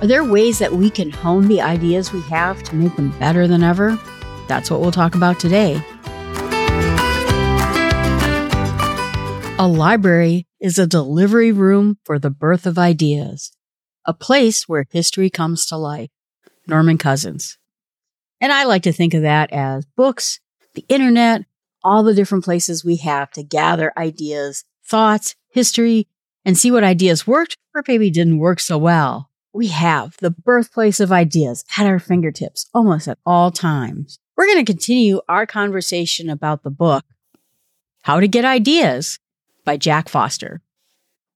Are there ways that we can hone the ideas we have to make them better than ever? That's what we'll talk about today. A library is a delivery room for the birth of ideas, a place where history comes to life. Norman Cousins. And I like to think of that as books, the internet, all the different places we have to gather ideas, thoughts, history, and see what ideas worked or maybe didn't work so well. We have the birthplace of ideas at our fingertips almost at all times. We're going to continue our conversation about the book, How to Get Ideas by Jack Foster.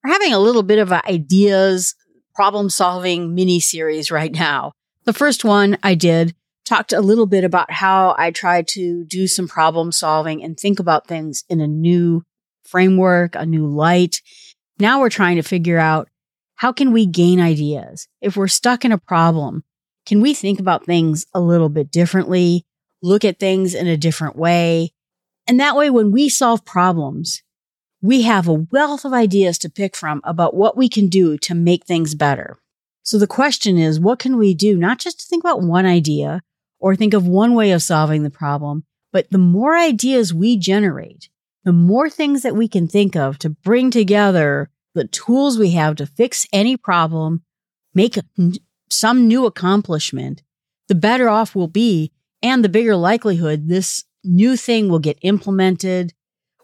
We're having a little bit of an ideas problem solving mini series right now. The first one I did talked a little bit about how I tried to do some problem solving and think about things in a new framework, a new light. Now we're trying to figure out how can we gain ideas? If we're stuck in a problem, can we think about things a little bit differently, look at things in a different way? And that way, when we solve problems, we have a wealth of ideas to pick from about what we can do to make things better. So the question is, what can we do? Not just to think about one idea or think of one way of solving the problem, but the more ideas we generate, the more things that we can think of to bring together the tools we have to fix any problem, make some new accomplishment, the better off we'll be and the bigger likelihood this new thing will get implemented,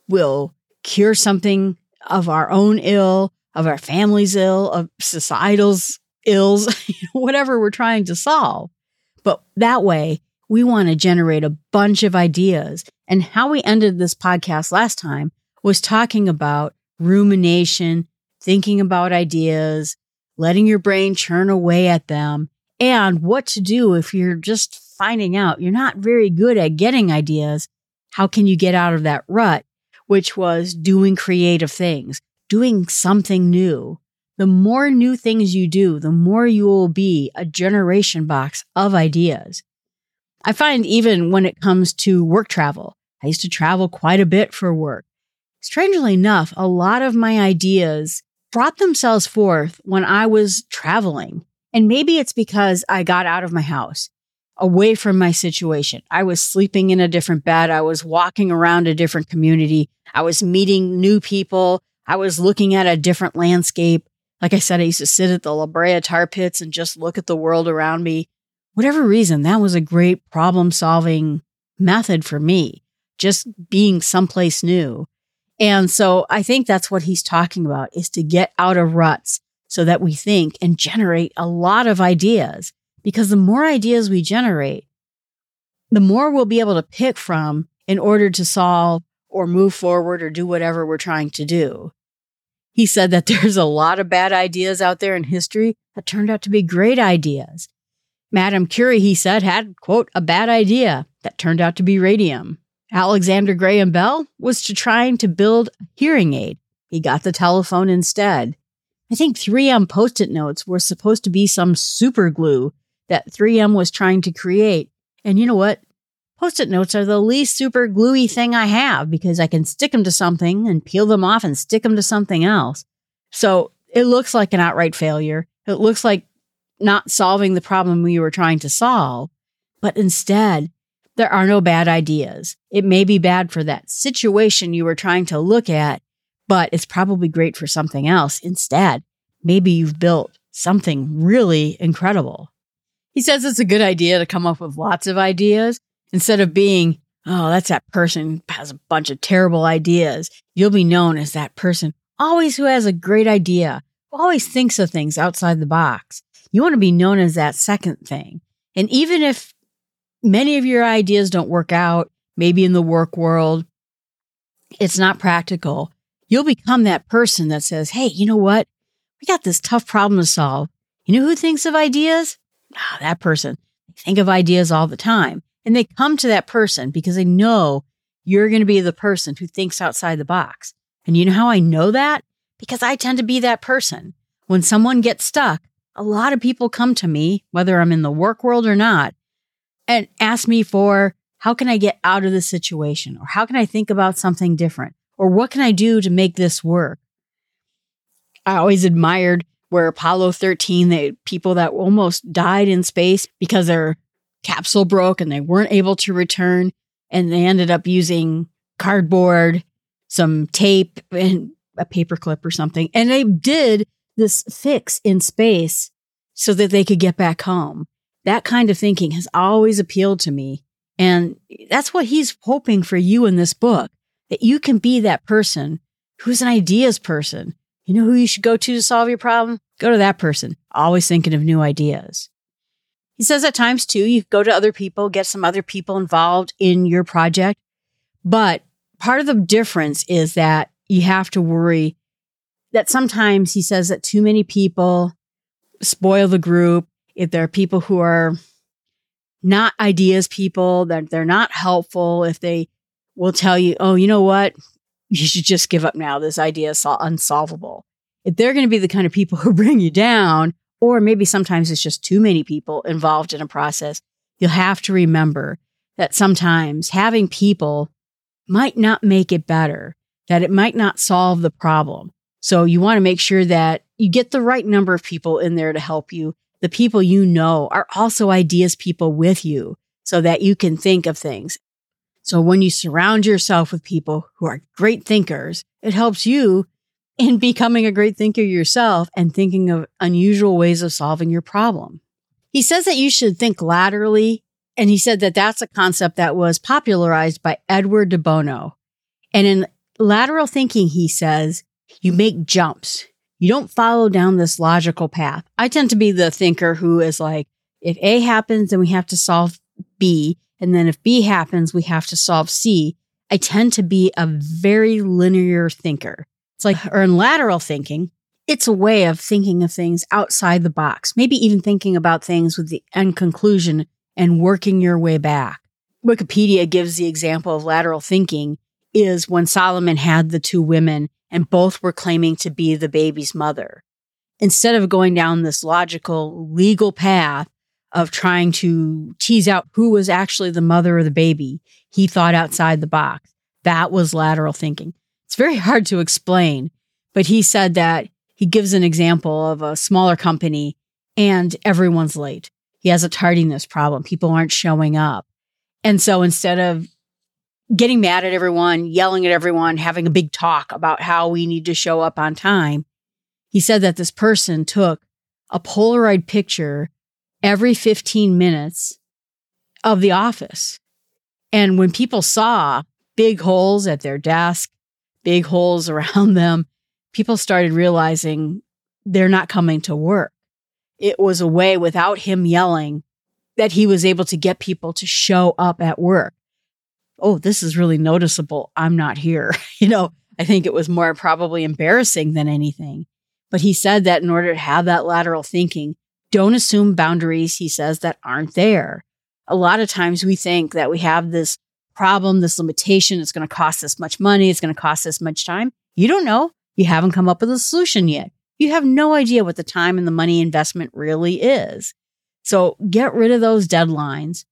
will cure something of our own ill, of our family's ill, of societal's ills, whatever we're trying to solve. But that way, we want to generate a bunch of ideas. And how we ended this podcast last time was talking about rumination thinking about ideas, letting your brain churn away at them, and what to do if you're just finding out you're not very good at getting ideas. How can you get out of that rut, which was doing creative things, doing something new? The more new things you do, the more you will be a generation box of ideas. I find even when it comes to work travel, I used to travel quite a bit for work. Strangely enough, a lot of my ideas brought themselves forth when I was traveling. And maybe it's because I got out of my house, away from my situation. I was sleeping in a different bed. I was walking around a different community. I was meeting new people. I was looking at a different landscape. Like I said, I used to sit at the La Brea tar pits and just look at the world around me. Whatever reason, that was a great problem solving method for me, just being someplace new. And so I think that's what he's talking about is to get out of ruts so that we think and generate a lot of ideas. Because the more ideas we generate, the more we'll be able to pick from in order to solve or move forward or do whatever we're trying to do. He said that there's a lot of bad ideas out there in history that turned out to be great ideas. Madame Curie, he said, had, quote, a bad idea that turned out to be radium. Alexander Graham Bell was to trying to build a hearing aid. He got the telephone instead. I think 3M post it notes were supposed to be some super glue that 3M was trying to create. And you know what? Post it notes are the least super gluey thing I have because I can stick them to something and peel them off and stick them to something else. So it looks like an outright failure. It looks like not solving the problem we were trying to solve. But instead, there are no bad ideas. It may be bad for that situation you were trying to look at, but it's probably great for something else instead. Maybe you've built something really incredible. He says it's a good idea to come up with lots of ideas instead of being, oh, that's that person has a bunch of terrible ideas. You'll be known as that person always who has a great idea, who always thinks of things outside the box. You want to be known as that second thing. And even if many of your ideas don't work out, maybe in the work world, it's not practical. You'll become that person that says, Hey, you know what? We got this tough problem to solve. You know who thinks of ideas? Ah, that person. They think of ideas all the time. And they come to that person because they know you're going to be the person who thinks outside the box. And you know how I know that? Because I tend to be that person. When someone gets stuck, a lot of people come to me, whether I'm in the work world or not, and ask me for how can I get out of this situation or how can I think about something different or what can I do to make this work? I always admired where Apollo 13, the people that almost died in space because their capsule broke and they weren't able to return. And they ended up using cardboard, some tape, and a paperclip or something. And they did this fix in space so that they could get back home. That kind of thinking has always appealed to me. And that's what he's hoping for you in this book that you can be that person who's an ideas person. You know who you should go to to solve your problem? Go to that person, always thinking of new ideas. He says at times too, you go to other people, get some other people involved in your project. But part of the difference is that you have to worry that sometimes he says that too many people spoil the group. If there are people who are not ideas people, that they're not helpful, if they will tell you, oh, you know what? You should just give up now. This idea is unsolvable. If they're going to be the kind of people who bring you down, or maybe sometimes it's just too many people involved in a process, you'll have to remember that sometimes having people might not make it better, that it might not solve the problem. So you want to make sure that you get the right number of people in there to help you. The people you know are also ideas people with you so that you can think of things. So when you surround yourself with people who are great thinkers, it helps you in becoming a great thinker yourself and thinking of unusual ways of solving your problem. He says that you should think laterally. And he said that that's a concept that was popularized by Edward de Bono. And in lateral thinking, he says, you make jumps. You don't follow down this logical path. I tend to be the thinker who is like, if A happens, then we have to solve B. And then if B happens, we have to solve C. I tend to be a very linear thinker. It's like, or in lateral thinking, it's a way of thinking of things outside the box, maybe even thinking about things with the end conclusion and working your way back. Wikipedia gives the example of lateral thinking is when Solomon had the two women and both were claiming to be the baby's mother. Instead of going down this logical legal path of trying to tease out who was actually the mother of the baby, he thought outside the box. That was lateral thinking. It's very hard to explain, but he said that he gives an example of a smaller company and everyone's late. He has a tardiness problem. People aren't showing up. And so instead of getting mad at everyone, yelling at everyone, having a big talk about how we need to show up on time. He said that this person took a Polaroid picture every 15 minutes of the office. And when people saw big holes at their desk, big holes around them, people started realizing they're not coming to work. It was a way without him yelling that he was able to get people to show up at work oh, this is really noticeable. I'm not here. you know, I think it was more probably embarrassing than anything. But he said that in order to have that lateral thinking, don't assume boundaries, he says, that aren't there. A lot of times we think that we have this problem, this limitation, it's going to cost us much money, it's going to cost us much time. You don't know. You haven't come up with a solution yet. You have no idea what the time and the money investment really is. So get rid of those deadlines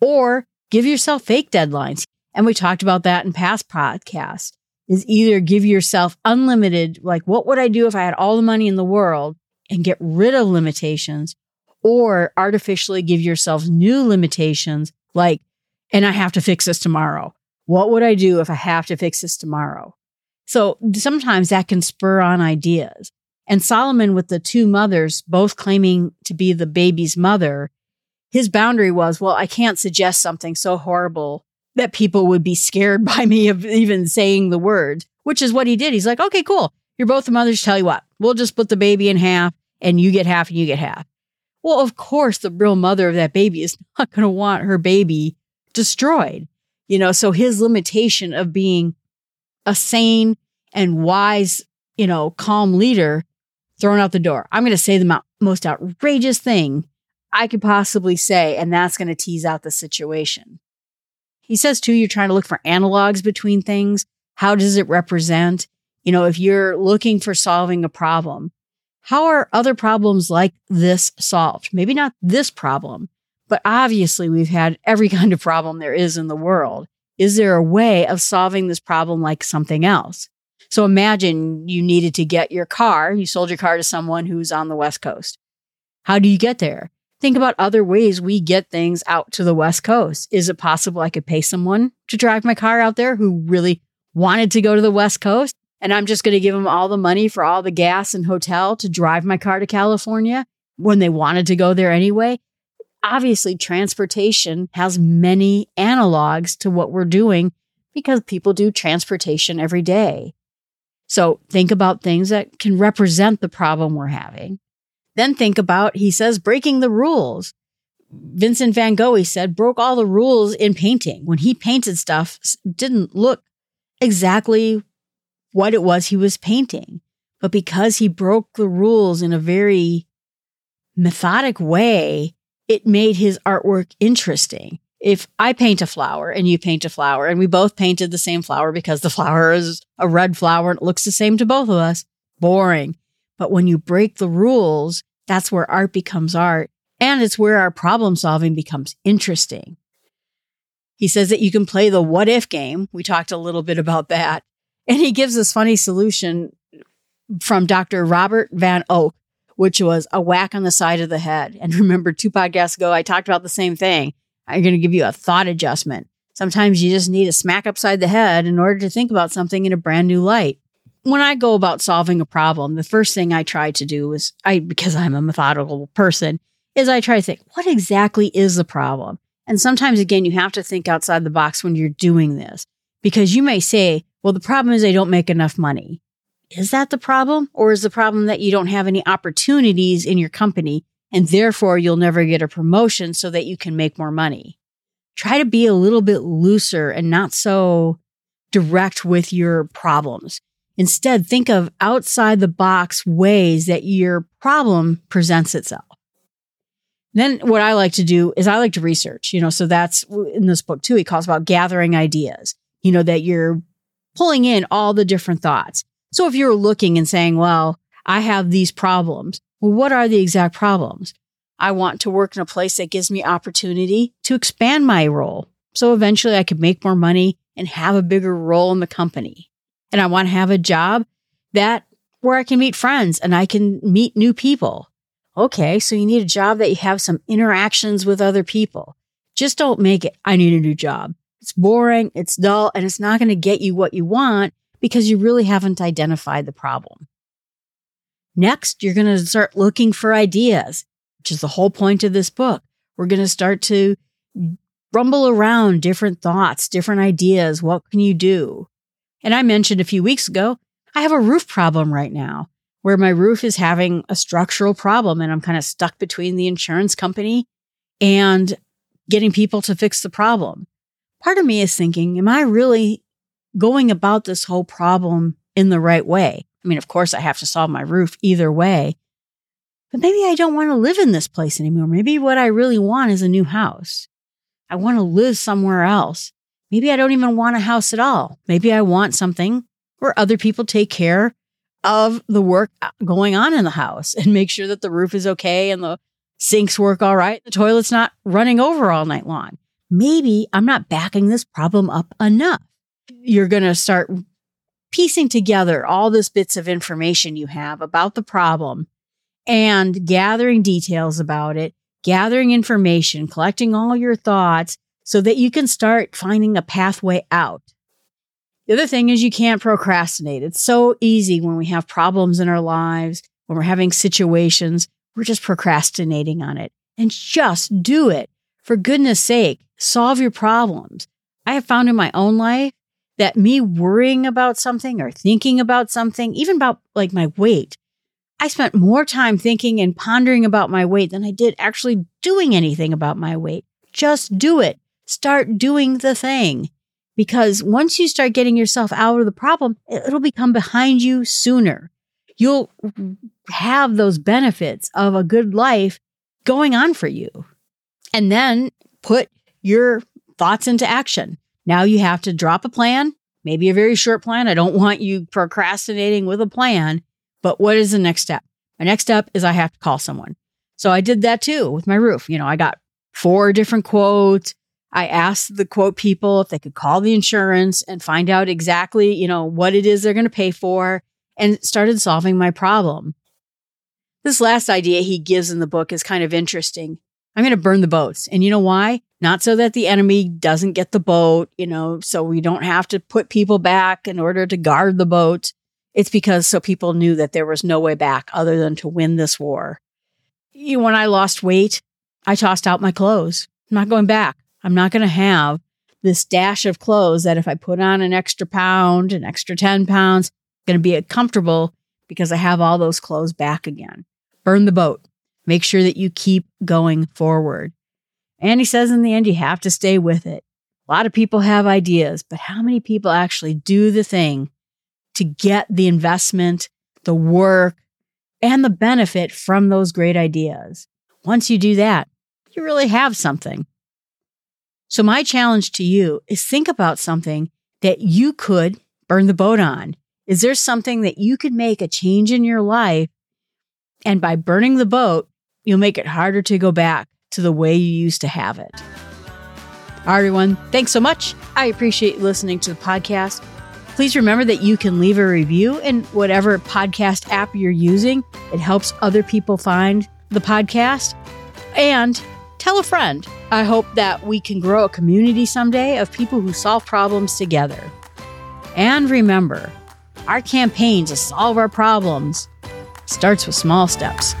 or give yourself fake deadlines. And we talked about that in past podcasts is either give yourself unlimited, like what would I do if I had all the money in the world and get rid of limitations or artificially give yourself new limitations like, and I have to fix this tomorrow. What would I do if I have to fix this tomorrow? So sometimes that can spur on ideas. And Solomon with the two mothers both claiming to be the baby's mother, his boundary was, well, I can't suggest something so horrible that people would be scared by me of even saying the word, which is what he did. He's like, okay, cool. You're both the mothers. Tell you what, we'll just split the baby in half and you get half and you get half. Well, of course, the real mother of that baby is not going to want her baby destroyed. You know, so his limitation of being a sane and wise, you know, calm leader thrown out the door. I'm going to say the most outrageous thing I could possibly say, and that's going to tease out the situation. He says too, you're trying to look for analogs between things. How does it represent? You know, if you're looking for solving a problem, how are other problems like this solved? Maybe not this problem, but obviously we've had every kind of problem there is in the world. Is there a way of solving this problem like something else? So imagine you needed to get your car, you sold your car to someone who's on the West Coast. How do you get there? Think about other ways we get things out to the West Coast. Is it possible I could pay someone to drive my car out there who really wanted to go to the West Coast? And I'm just going to give them all the money for all the gas and hotel to drive my car to California when they wanted to go there anyway. Obviously, transportation has many analogs to what we're doing because people do transportation every day. So think about things that can represent the problem we're having. Then think about, he says, breaking the rules. Vincent van Gogh, he said, broke all the rules in painting. When he painted stuff, didn't look exactly what it was he was painting. But because he broke the rules in a very methodic way, it made his artwork interesting. If I paint a flower and you paint a flower and we both painted the same flower because the flower is a red flower and it looks the same to both of us, boring. But when you break the rules, that's where art becomes art. And it's where our problem solving becomes interesting. He says that you can play the what if game. We talked a little bit about that. And he gives this funny solution from Dr. Robert von Oech, which was a whack on the side of the head. And remember, two podcasts ago, I talked about the same thing. I'm going to give you a thought adjustment. Sometimes you just need a smack upside the head in order to think about something in a brand new light when I go about solving a problem, the first thing I try to do is I, because I'm a methodical person, is I try to think, what exactly is the problem? And sometimes, again, you have to think outside the box when you're doing this because you may say, well, the problem is I don't make enough money. Is that the problem? Or is the problem that you don't have any opportunities in your company and therefore you'll never get a promotion so that you can make more money? Try to be a little bit looser and not so direct with your problems. Instead, think of outside the box ways that your problem presents itself. Then what I like to do is I like to research, you know, so that's in this book too. He calls about gathering ideas, you know, that you're pulling in all the different thoughts. So if you're looking and saying, well, I have these problems. Well, what are the exact problems? I want to work in a place that gives me opportunity to expand my role. So eventually I could make more money and have a bigger role in the company and I want to have a job that where I can meet friends and I can meet new people. Okay, so you need a job that you have some interactions with other people. Just don't make it, I need a new job. It's boring, it's dull, and it's not going to get you what you want because you really haven't identified the problem. Next, you're going to start looking for ideas, which is the whole point of this book. We're going to start to rumble around different thoughts, different ideas. What can you do? And I mentioned a few weeks ago, I have a roof problem right now where my roof is having a structural problem and I'm kind of stuck between the insurance company and getting people to fix the problem. Part of me is thinking, am I really going about this whole problem in the right way? I mean, of course, I have to solve my roof either way, but maybe I don't want to live in this place anymore. Maybe what I really want is a new house. I want to live somewhere else. Maybe I don't even want a house at all. Maybe I want something where other people take care of the work uh, going on in the house and make sure that the roof is okay and the sinks work all right, the toilet's not running over all night long. Maybe I'm not backing this problem up enough. You're going to start piecing together all those bits of information you have about the problem and gathering details about it, gathering information, collecting all your thoughts, so that you can start finding a pathway out. The other thing is you can't procrastinate. It's so easy when we have problems in our lives, when we're having situations, we're just procrastinating on it. And just do it. For goodness sake, solve your problems. I have found in my own life that me worrying about something or thinking about something, even about like my weight, I spent more time thinking and pondering about my weight than I did actually doing anything about my weight. Just do it. Start doing the thing. Because once you start getting yourself out of the problem, it'll become behind you sooner. You'll have those benefits of a good life going on for you. And then put your thoughts into action. Now you have to drop a plan, maybe a very short plan. I don't want you procrastinating with a plan, but what is the next step? My next step is I have to call someone. So I did that too with my roof. You know, I got four different quotes, I asked the quote people if they could call the insurance and find out exactly, you know, what it is they're going to pay for and started solving my problem. This last idea he gives in the book is kind of interesting. I'm going to burn the boats. And you know why? Not so that the enemy doesn't get the boat, you know, so we don't have to put people back in order to guard the boat. It's because so people knew that there was no way back other than to win this war. You, know, when I lost weight, I tossed out my clothes. I'm not going back. I'm not going to have this dash of clothes that if I put on an extra pound, an extra 10 pounds, going to be comfortable because I have all those clothes back again. Burn the boat. Make sure that you keep going forward. And he says in the end, you have to stay with it. A lot of people have ideas, but how many people actually do the thing to get the investment, the work, and the benefit from those great ideas? Once you do that, you really have something. So my challenge to you is think about something that you could burn the boat on. Is there something that you could make a change in your life? And by burning the boat, you'll make it harder to go back to the way you used to have it. All right, everyone, thanks so much. I appreciate listening to the podcast. Please remember that you can leave a review in whatever podcast app you're using. It helps other people find the podcast. And tell a friend. I hope that we can grow a community someday of people who solve problems together. And remember, our campaign to solve our problems starts with small steps.